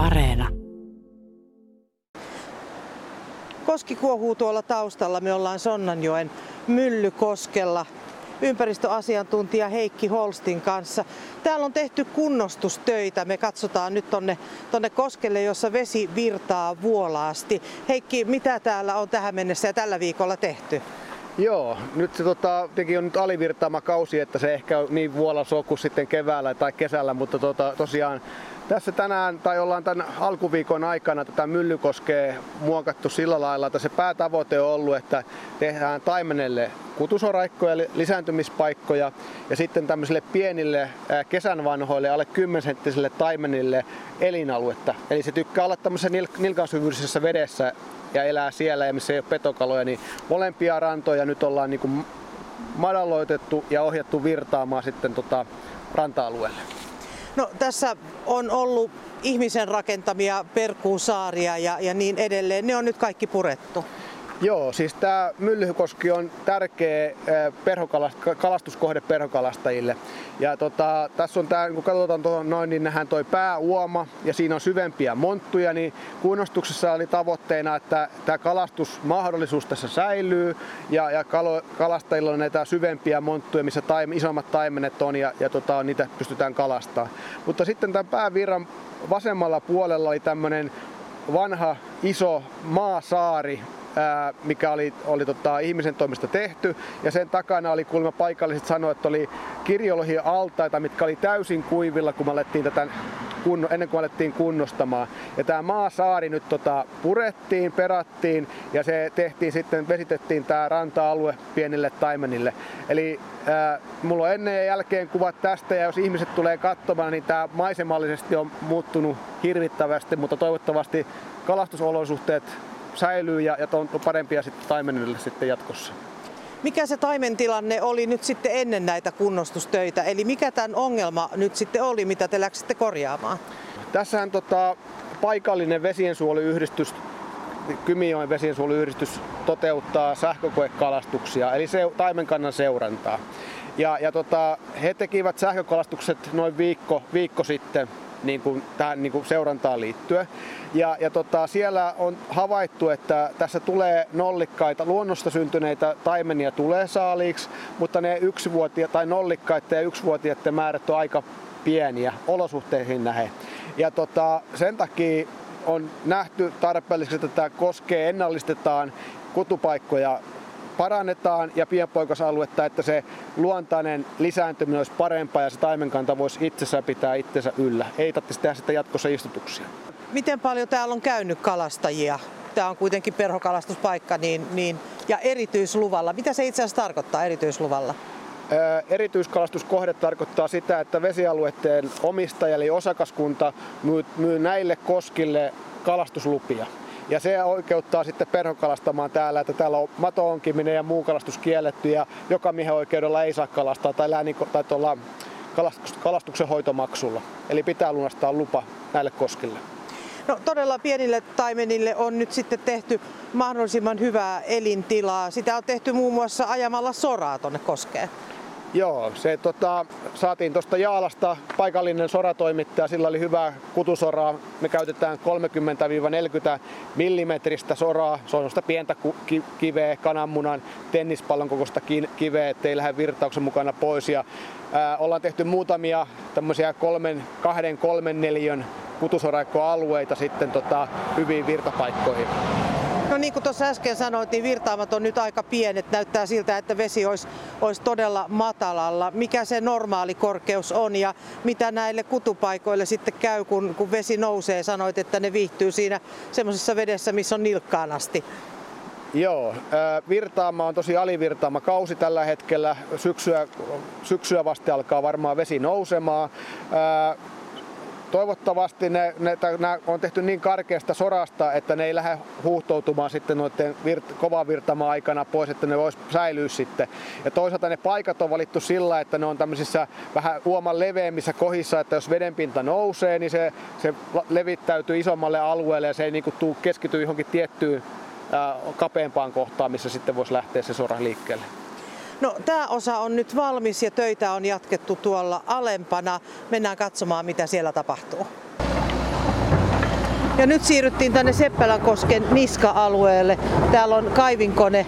Areena. Koski kuohuu tuolla taustalla. Me ollaan Sonnanjoen Myllykoskella ympäristöasiantuntija Heikki Holstin kanssa. Täällä on tehty kunnostustöitä. Me katsotaan nyt tonne, tonne koskelle, jossa vesi virtaa vuolaasti. Heikki, mitä täällä on tähän mennessä ja tällä viikolla tehty? Joo, nyt se tota, teki on nyt alivirtaama kausi, että se ehkä on niin vuolaso kuin sitten keväällä tai kesällä, mutta tota, tosiaan tässä tänään tai ollaan tämän alkuviikon aikana tätä Myllykoskea muokattu sillä lailla, että se päätavoite on ollut, että tehdään taimenelle kutusoraikkoja, lisääntymispaikkoja ja sitten tämmöisille pienille kesän vanhoille alle 10 senttisille taimenille elinaluetta. Eli se tykkää olla tämmöisessä nilkansyvyisessä vedessä ja elää siellä ja missä ei ole petokaloja, niin molempia rantoja nyt ollaan niin kuin madalloitettu ja ohjattu virtaamaan sitten tota ranta-alueelle. No tässä on ollut ihmisen rakentamia perkuusaaria ja, ja niin edelleen. Ne on nyt kaikki purettu. Joo, siis tämä Myllykoski on tärkeä kalastuskohde perhokalastajille. Ja tota, tässä on tämä, kun katsotaan tuohon noin, niin nähdään toi pääuoma ja siinä on syvempiä monttuja, niin kunnostuksessa oli tavoitteena, että tämä kalastusmahdollisuus tässä säilyy ja, ja kalo, kalastajilla on näitä syvempiä monttuja, missä taim, isommat taimenet on ja, ja tota, niitä pystytään kalastamaan. Mutta sitten tämän päävirran vasemmalla puolella oli tämmöinen vanha iso maasaari, mikä oli, oli tota, ihmisen toimesta tehty. Ja sen takana oli kuulemma paikalliset sanoa, että oli kirjolohi altaita, mitkä oli täysin kuivilla, kun alettiin tätä kunno, ennen kuin alettiin kunnostamaan. Ja tämä maasaari nyt tota, purettiin, perattiin ja se tehtiin sitten, vesitettiin tämä ranta-alue pienille taimenille. Eli ää, mulla on ennen ja jälkeen kuvat tästä ja jos ihmiset tulee katsomaan, niin tämä maisemallisesti on muuttunut hirvittävästi, mutta toivottavasti kalastusolosuhteet säilyy ja, ja on parempia sitten taimenille sitten jatkossa. Mikä se taimentilanne oli nyt sitten ennen näitä kunnostustöitä? Eli mikä tämän ongelma nyt sitten oli, mitä te läksitte korjaamaan? Tässähän tota, paikallinen vesiensuojeluyhdistys Kymijoen vesiensuojeluyhdistys toteuttaa sähkökoekalastuksia, eli se, taimenkannan seurantaa. Ja, ja tota, he tekivät sähkökalastukset noin viikko, viikko sitten niin kuin, tähän niin kuin seurantaan liittyen. Ja, ja tota, siellä on havaittu, että tässä tulee nollikkaita, luonnosta syntyneitä taimenia tulee saaliiksi, mutta ne yksivuotiaat tai nollikkaiden ja yksivuotiaiden määrät on aika pieniä olosuhteihin nähden. Ja tota, sen takia on nähty tarpeelliseksi, että tämä koskee, ennallistetaan kutupaikkoja parannetaan ja pienpoikasaluetta, että se luontainen lisääntyminen olisi parempaa ja se taimenkanta voisi itsessään pitää itsensä yllä. Ei tarvitsisi tehdä sitä jatkossa istutuksia. Miten paljon täällä on käynyt kalastajia? Tämä on kuitenkin perhokalastuspaikka niin, niin, ja erityisluvalla. Mitä se itse asiassa tarkoittaa erityisluvalla? Erityiskalastuskohde tarkoittaa sitä, että vesialueiden omistaja eli osakaskunta myy, myy näille koskille kalastuslupia. Ja se oikeuttaa sitten perhokalastamaan täällä, että täällä on mato-onkiminen ja muu kalastus kielletty ja joka miehen oikeudella ei saa kalastaa tai, lääni, tai tuolla kalastuksen hoitomaksulla. Eli pitää lunastaa lupa näille koskille. No todella pienille taimenille on nyt sitten tehty mahdollisimman hyvää elintilaa. Sitä on tehty muun muassa ajamalla soraa tonne koskeen. Joo, se tota, saatiin tuosta Jaalasta paikallinen soratoimittaja, sillä oli hyvää kutusoraa. Me käytetään 30-40 millimetristä soraa, se on sitä pientä kiveä, kananmunan, tennispallon kokoista kiveä, ettei lähde virtauksen mukana pois. Ja, ää, ollaan tehty muutamia tämmöisiä kolmen, kahden, kolmen, neljön kutusoraikkoalueita sitten tota, hyviin virtapaikkoihin. No niin kuin tuossa äsken sanoit, niin virtaamat on nyt aika pienet. Näyttää siltä, että vesi olisi, olisi todella matalalla. Mikä se normaali korkeus on ja mitä näille kutupaikoille sitten käy, kun, kun vesi nousee? Sanoit, että ne viihtyy siinä semmoisessa vedessä, missä on nilkkaan asti. Joo, virtaama on tosi alivirtaama kausi tällä hetkellä. Syksyä, syksyä vasta alkaa varmaan vesi nousemaan toivottavasti ne, ne, ne on tehty niin karkeasta sorasta, että ne ei lähde huuhtoutumaan sitten noiden virt, kovan virtamaan aikana pois, että ne vois säilyä sitten. Ja toisaalta ne paikat on valittu sillä, että ne on tämmöisissä vähän uoman leveämmissä kohissa, että jos vedenpinta nousee, niin se, se levittäytyy isommalle alueelle ja se ei niinku tuu, keskity johonkin tiettyyn ää, kapeampaan kohtaan, missä sitten voisi lähteä se sora liikkeelle. No tämä osa on nyt valmis ja töitä on jatkettu tuolla alempana. Mennään katsomaan mitä siellä tapahtuu. Ja nyt siirryttiin tänne Seppälänkosken niska-alueelle. Täällä on kaivinkone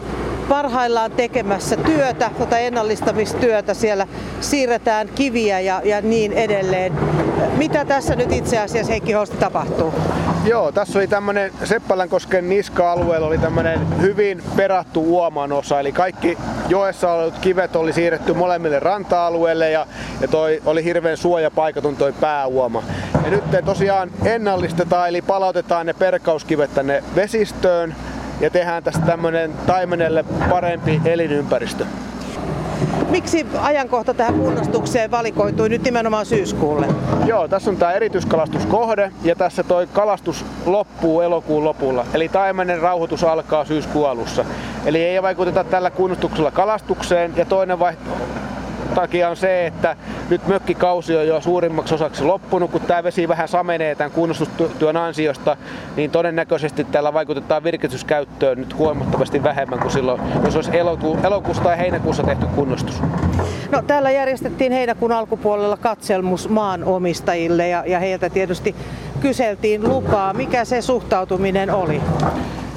parhaillaan tekemässä työtä, tota ennallistamistyötä. Siellä siirretään kiviä ja, ja niin edelleen. Mitä tässä nyt itse asiassa Heikki Hosti tapahtuu? Joo, tässä oli tämmöinen Seppälänkosken niska-alueella oli tämmöinen hyvin perattu uoman osa, eli kaikki joessa olevat kivet oli siirretty molemmille ranta-alueille ja, ja toi oli hirveän suojapaikatun toi pääuoma. Ja nyt tosiaan ennallistetaan eli palautetaan ne perkauskivet tänne vesistöön ja tehdään tästä tämmöinen taimenelle parempi elinympäristö. Miksi ajankohta tähän kunnostukseen valikoitui nyt nimenomaan syyskuulle? Joo, tässä on tämä erityiskalastuskohde ja tässä toi kalastus loppuu elokuun lopulla. Eli taimenen rauhoitus alkaa syyskuun alussa. Eli ei vaikuteta tällä kunnostuksella kalastukseen ja toinen vaihtoehto takia on se, että nyt mökkikausi on jo suurimmaksi osaksi loppunut, kun tämä vesi vähän samenee tämän kunnostustyön ansiosta, niin todennäköisesti tällä vaikutetaan virkistyskäyttöön nyt huomattavasti vähemmän kuin silloin, jos olisi eloku- elokuussa tai heinäkuussa tehty kunnostus. No, täällä järjestettiin heinäkuun alkupuolella katselmus maanomistajille ja, ja heiltä tietysti kyseltiin lupaa. Mikä se suhtautuminen oli?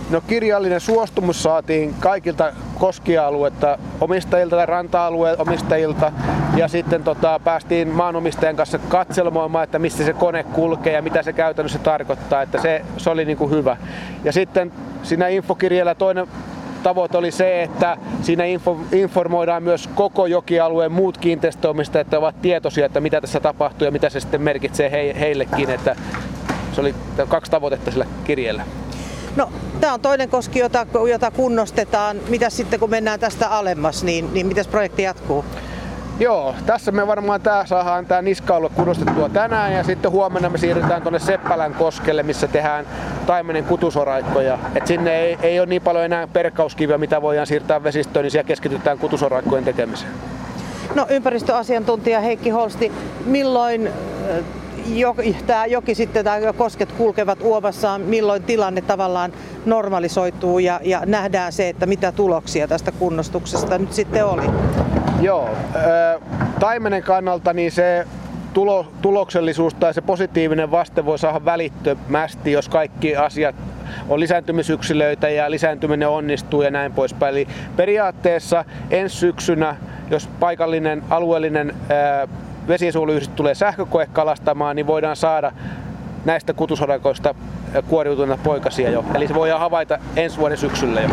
No kirjallinen suostumus saatiin kaikilta koskialuetta omistajilta tai ranta-alueen omistajilta ja sitten tota, päästiin maanomistajan kanssa katselmoimaan, että mistä se kone kulkee ja mitä se käytännössä tarkoittaa, että se, se oli niin kuin hyvä. Ja sitten siinä infokirjalla toinen tavoite oli se, että siinä info, informoidaan myös koko jokialueen muut kiinteistöomistajat, että ovat tietoisia, että mitä tässä tapahtuu ja mitä se sitten merkitsee he, heillekin. Että se oli kaksi tavoitetta sillä kirjeellä. No, tämä on toinen koski, jota, jota kunnostetaan. Mitä sitten kun mennään tästä alemmas, niin, niin miten projekti jatkuu? Joo, tässä me varmaan tää saadaan tämä niska kunnostettua tänään ja sitten huomenna me siirrytään tuonne Seppälän koskelle, missä tehdään taimenen kutusoraikkoja. Et sinne ei, ei ole niin paljon enää perkauskiviä, mitä voidaan siirtää vesistöön, niin siellä keskitytään kutusoraikkojen tekemiseen. No ympäristöasiantuntija Heikki Holsti, milloin joki, tämä joki sitten tai kosket kulkevat uomassaan, milloin tilanne tavallaan normalisoituu ja, ja nähdään se, että mitä tuloksia tästä kunnostuksesta nyt sitten oli? Joo, taimenen kannalta niin se tulo, tuloksellisuus tai se positiivinen vaste voi saada välittömästi, jos kaikki asiat on lisääntymisyksilöitä ja lisääntyminen onnistuu ja näin poispäin. Eli periaatteessa ensi syksynä, jos paikallinen alueellinen ää, vesiensuojeluyhdistys tulee sähkökoe kalastamaan, niin voidaan saada näistä kutusorakoista kuoriutuneita poikasia jo. Eli se voidaan havaita ensi vuoden syksyllä jo.